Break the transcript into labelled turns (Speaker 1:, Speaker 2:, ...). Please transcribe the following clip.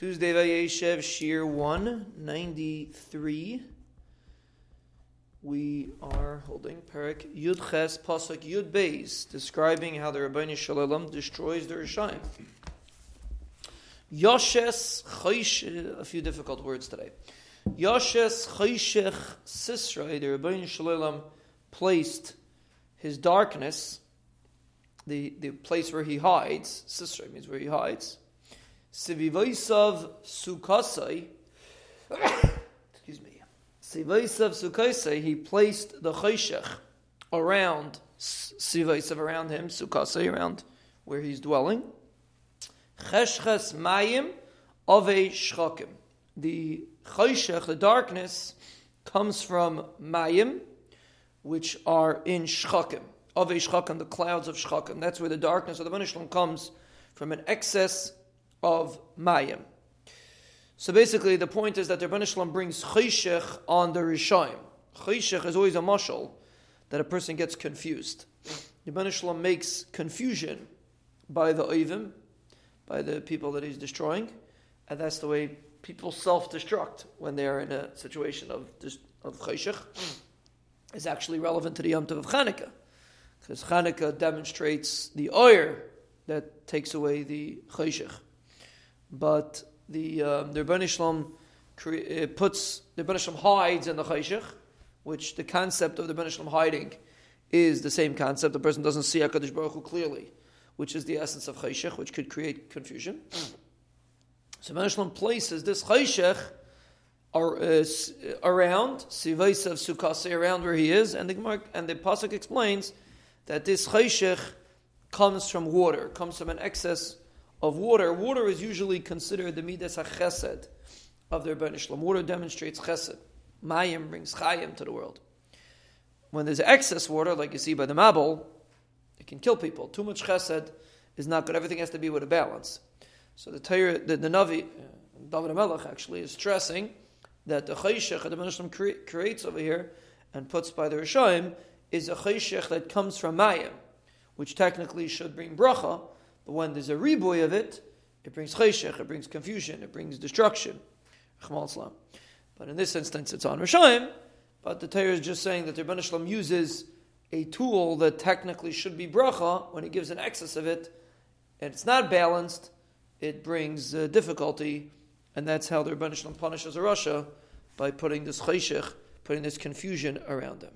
Speaker 1: Tuesday Vayeshev Shir 193. We are holding Perik Yud Ches Pasuk Yud Beis, describing how the Ribono Shel Olam destroys the Rishayim. Yoshes Chaysh, a few difficult words today. Yoshes Chayshech Sisra, the Ribono Shel Olam placed his darkness, the, the place where he hides, Sisra means where he hides, Sivivaisav Sukasai, excuse me, Sivaisav Sukasai, he placed the Chayshech around Sivaisav, around him, Sukasai, around where he's dwelling. Cheshches Mayim Ove Shchakim. The Chayshech, the darkness, comes from Mayim, which are in Shchakim. Ove Shchakim, the clouds of Shchakim. That's where the darkness of the Ribono Shel Olam comes from an excess of Mayim. So basically, the point is that the Ribono Shel Olam brings chayshech on the Rishayim. Chayshech is always a mashal that a person gets confused. The Ribono Shel Olam makes confusion by the Oivim, by the people that he's destroying, and that's the way people self-destruct when they are in a situation of of chayshech. Is actually relevant to the Yom Tov of Chanukah, because Chanukah demonstrates the oyer that takes away the chayshech but the um, the Ribono Shel Olam uh, puts the Rebbeinu hides in the Chayshich, which the concept of the Rebbeinu hiding is the same concept. The person doesn't see Hakadosh Baruch Hu clearly, which is the essence of Chayshich, which could create confusion. So Ribono Shel Olam places this Chayshich uh, around Sivais of Sukkase around where he is, and the and the pasuk explains that this Chayshich comes from water, comes from an excess of water. Water is usually considered the midas chesed of the Ribono Shel Olam. Water demonstrates chesed. Mayim brings chayim to the world. When there's excess water, like you see by the Mabul, it can kill people. Too much chesed is not good. Everything has to be with a balance. So the Torah, the, the Navi, uh, David Melech actually is stressing that the chayshech that the Rebbeinu cre- creates over here and puts by the Rishonim is a chayshech that comes from Mayim, which technically should bring bracha, when there's a reboy of it, it brings cheshech, it brings confusion, it brings destruction. But in this instance, it's on Rishayim. But the Torah is just saying that the Rebbeinu uses a tool that technically should be bracha when he gives an excess of it, and it's not balanced. It brings uh, difficulty, and that's how the Rebbeinu punishes a rasha by putting this cheshech, putting this confusion around them.